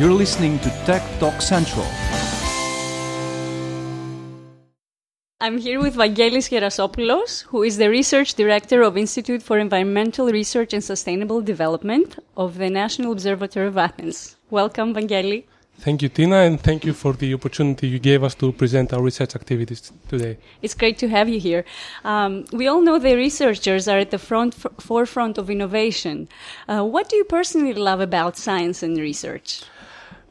You're listening to Tech Talk Central. I'm here with Vangelis Gerasopoulos, who is the Research Director of Institute for Environmental Research and Sustainable Development of the National Observatory of Athens. Welcome, Vangeli. Thank you, Tina, and thank you for the opportunity you gave us to present our research activities today. It's great to have you here. Um, we all know the researchers are at the front f- forefront of innovation. Uh, what do you personally love about science and research?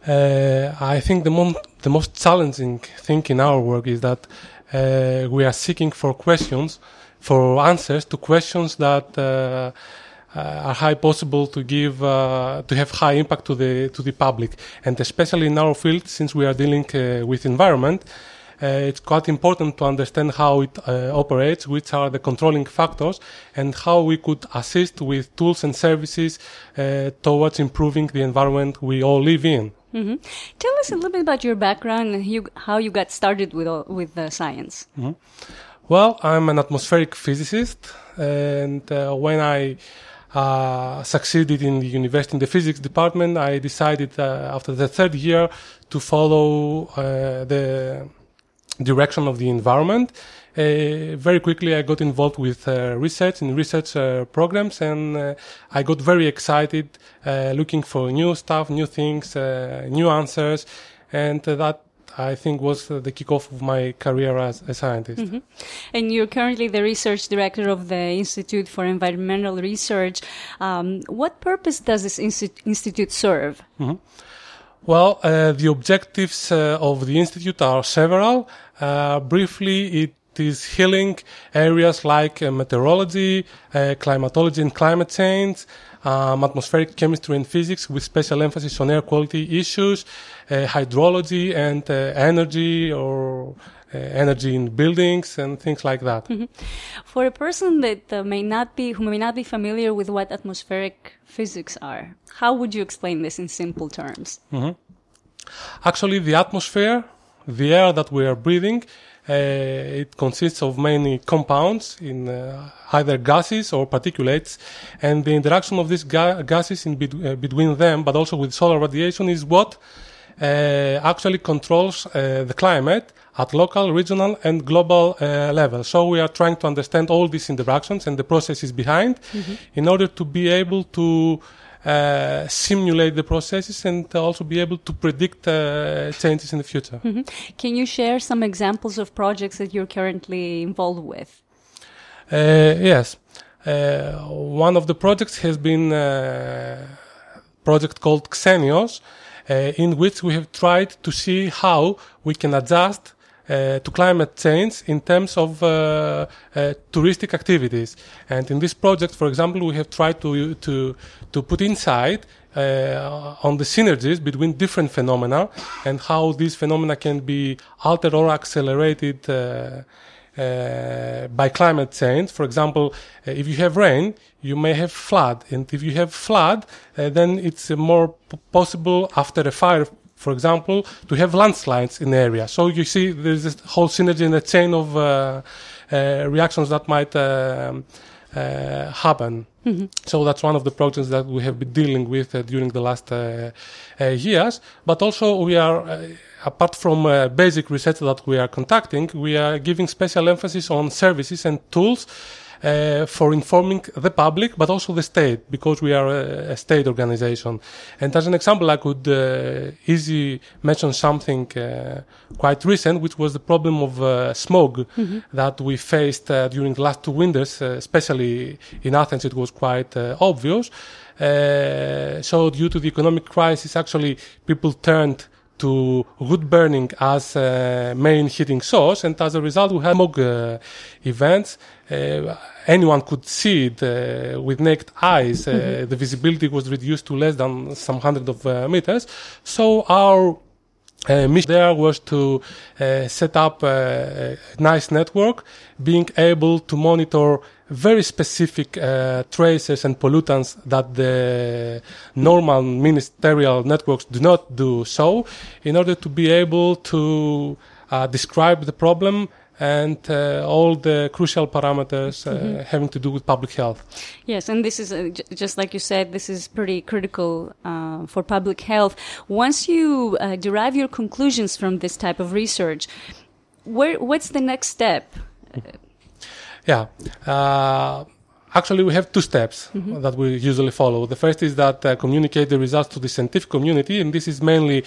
Uh, I think the, mon- the most challenging thing in our work is that uh, we are seeking for questions, for answers to questions that uh, uh, are high possible to give uh, to have high impact to the to the public, and especially in our field, since we are dealing uh, with environment. It's quite important to understand how it operates, which are the controlling factors, and how we could assist with tools and services towards improving the environment we all live in. Mm-hmm. Tell us a little bit about your background and you, how you got started with all, with uh, science. Mm-hmm. Well, I'm an atmospheric physicist, and uh, when I uh, succeeded in the university in the physics department, I decided uh, after the third year to follow uh, the direction of the environment. Uh, very quickly, I got involved with uh, research in research uh, programs, and I got very excited, looking for new stuff, new things, new answers, and that I think was the kickoff of my career as a scientist. Mm-hmm. And you're currently the research director of the Institute for Environmental Research. Um, what purpose does this insti- institute serve? Mm-hmm. Well, uh, the objectives uh, of the institute are several. Uh, briefly, it is healing areas like uh, meteorology, uh, climatology and climate change, um, atmospheric chemistry and physics with special emphasis on air quality issues, uh, hydrology and energy or uh, energy in buildings and things like that. Mm-hmm. For a person that uh, may not be who may not be familiar with what atmospheric physics are, how would you explain this in simple terms? Mm-hmm. Actually, the atmosphere, the air that we are breathing, uh, it consists of many compounds in uh, either gases or particulates, and the interaction of these ga- gases in be- uh, between them, but also with solar radiation, is what actually controls the climate at local, regional, and global uh, level. So we are trying to understand all these interactions and the processes behind mm-hmm. in order to be able to uh, simulate the processes and also be able to predict uh, changes in the future. Mm-hmm. Can you share some examples of projects that you're currently involved with? Uh, yes. Uh, one of the projects has been a project called Xenios, uh, in which we have tried to see how we can adjust uh, to climate change in terms of uh, uh, touristic activities. And in this project, for example, we have tried to to to put insight uh, on the synergies between different phenomena and how these phenomena can be altered or accelerated. Uh, uh, by climate change. For example, uh, if you have rain, you may have flood, and if you have flood, uh, then it's more possible after a fire, for example, to have landslides in the area. So you see, there's this whole synergy in a chain of uh, uh, reactions that might um, uh, happen. Mm-hmm. So that's one of the projects that we have been dealing with uh, during the last uh, uh, years. But also we are, apart from basic research that we are conducting, we are giving special emphasis on services and tools uh, for informing the public, but also the state, because we are a, a state organization. And as an example, I could uh, easily mention something uh, quite recent, which was the problem of uh, smog mm-hmm. that we faced uh, during the last two winters, especially in Athens. It was quite obvious. so, due to the economic crisis, actually, people turned to wood burning as a main heating source, and as a result, we had smog uh, events. Uh, anyone could see it uh, with naked eyes. Uh, mm-hmm. The visibility was reduced to less than some hundred of uh, meters. So our uh, mission there was to uh, set up a, a, nice network, being able to monitor very specific traces and pollutants that the normal ministerial networks do not do so, in order to be able to describe the problem and uh, all the crucial parameters uh, having to do with public health. Yes, and this is uh, j- just like you said, this is pretty critical uh, for public health. Once you uh, derive your conclusions from this type of research, where what's the next step? Yeah. Uh, actually, we have two steps that we usually follow. The first is that uh, communicate the results to the scientific community, and this is mainly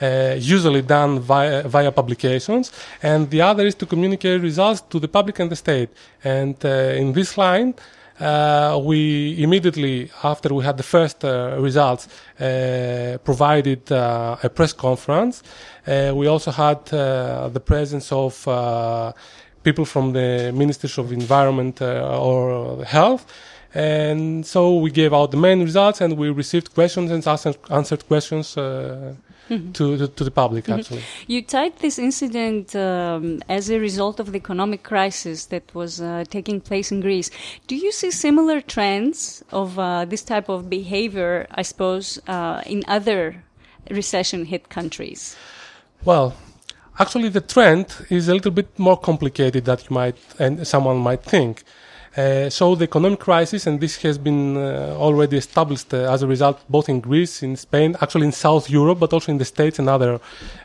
uh, usually done via, via publications. And the other is to communicate results to the public and the state. And uh, in this line, uh, we immediately after we had the first uh, results uh, provided uh, a press conference. Uh, we also had the presence of people from the ministries of environment or health. And so we gave out the main results, and we received questions and answered, questions uh, to, to to the public. Actually, You tied this incident um, as a result of the economic crisis that was uh, taking place in Greece. Do you see similar trends of uh, this type of behavior, I suppose, uh, in other recession hit countries? Well, actually, the trend is a little bit more complicated than you might and someone might think. Uh, so the economic crisis, and this has been uh, already established uh, as a result, both in Greece, in Spain, actually in South Europe, but also in the States and other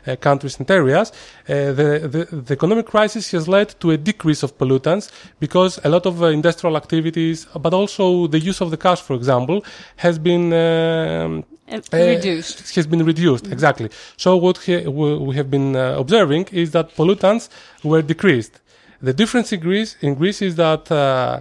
uh, countries and areas. Uh, the, the, the economic crisis has led to a decrease of pollutants because a lot of uh, industrial activities, but also the use of the cars, for example, has been um, reduced. has been reduced exactly. So what we we have been uh, observing is that pollutants were decreased. The difference in Greece in Greece is that uh,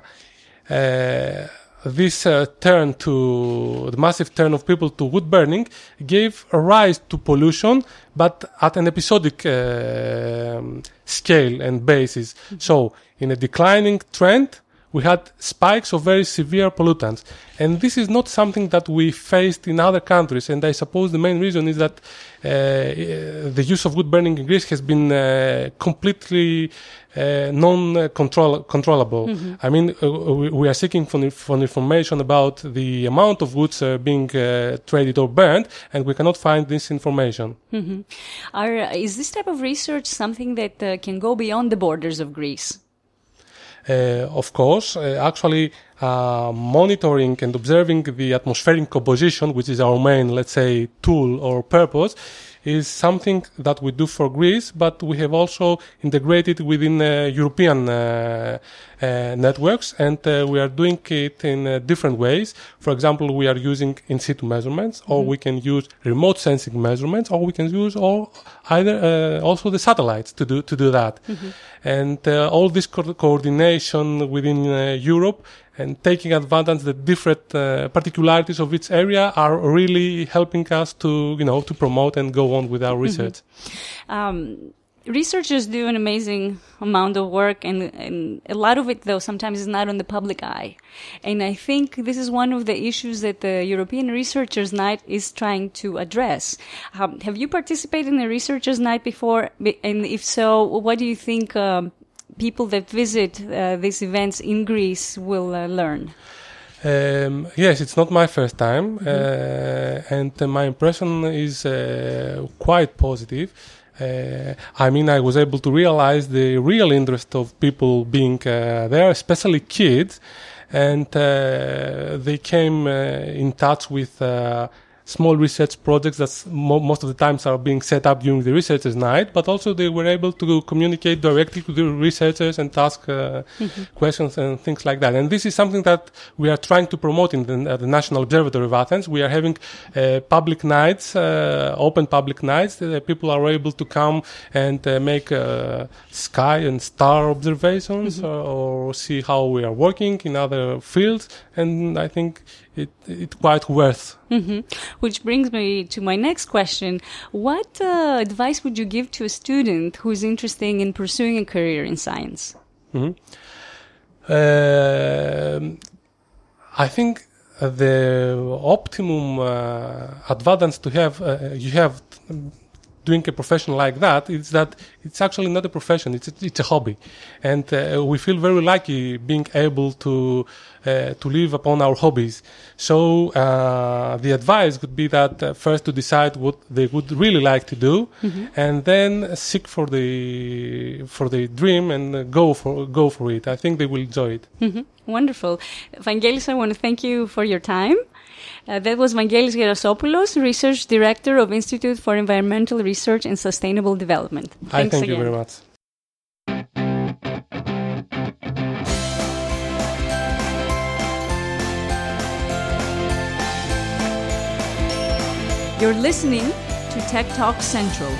uh, this uh, turn to the massive turn of people to wood burning gave rise to pollution, but at an episodic um scale and basis. So in a declining trend, we had spikes of very severe pollutants. And this is not something that we faced in other countries. And I suppose the main reason is that uh, the use of wood burning in Greece has been uh, completely uh, non-controllable. I mean, uh, we, we are seeking for, for information about the amount of woods uh, being uh, traded or burned, and we cannot find this information. Are, is this type of research something that uh, can go beyond the borders of Greece? Uh, of course, uh, actually uh, monitoring and observing the atmospheric composition, which is our main, let's say, tool or purpose, is something that we do for Greece, but we have also integrated within uh, European uh, uh, networks, and we are doing it in different ways. For example, we are using in situ measurements, or we can use remote sensing measurements, or we can use all either uh, also the satellites to do to do that. And uh, all this co- coordination within Europe and taking advantage the different uh, particularities of each area are really helping us to you know to promote and go on with our research. Um, researchers do an amazing amount of work and, and a lot of it though sometimes is not on the public eye. And i think this is one of the issues that the european researchers night is trying to address. Um, have you participated in a researchers night before? And if so what do you think um, people that visit uh, these events in greece will uh, learn Um, yes, it's not my first time, uh, and uh, my impression is quite positive. Uh, I mean, I was able to realize the real interest of people being uh, there, especially kids, and uh, they came in touch with small research projects that mo- most of the times are being set up during the researchers' night, but also they were able to communicate directly to the researchers and ask uh, questions and things like that. And this is something that we are trying to promote in the, uh, the National Observatory of Athens. We are having uh, public nights, uh, open public nights. Uh, people are able to come and uh, make uh, sky and star observations uh, or see how we are working in other fields. And I think it it quite worth hmm Which brings me to my next question. What uh, advice would you give to a student who is interested in pursuing a career in science? Um, I think the optimum uh, advantage to have uh, you have doing a profession like that is that it's actually not a profession; it's a, it's a hobby, and uh, we feel very lucky being able to uh, to live upon our hobbies. So uh, the advice would be that uh, first to decide what they would really like to do, and then seek for the for the dream and go for go for it. I think they will enjoy it. Mhm. Wonderful. Vangelis, I want to thank you for your time. Uh, that was Vangelis Gerasopoulos, Research Director of Institute for Environmental Research and Sustainable Development. Thanks thank again. you very much. You're listening to Tech Talk Central.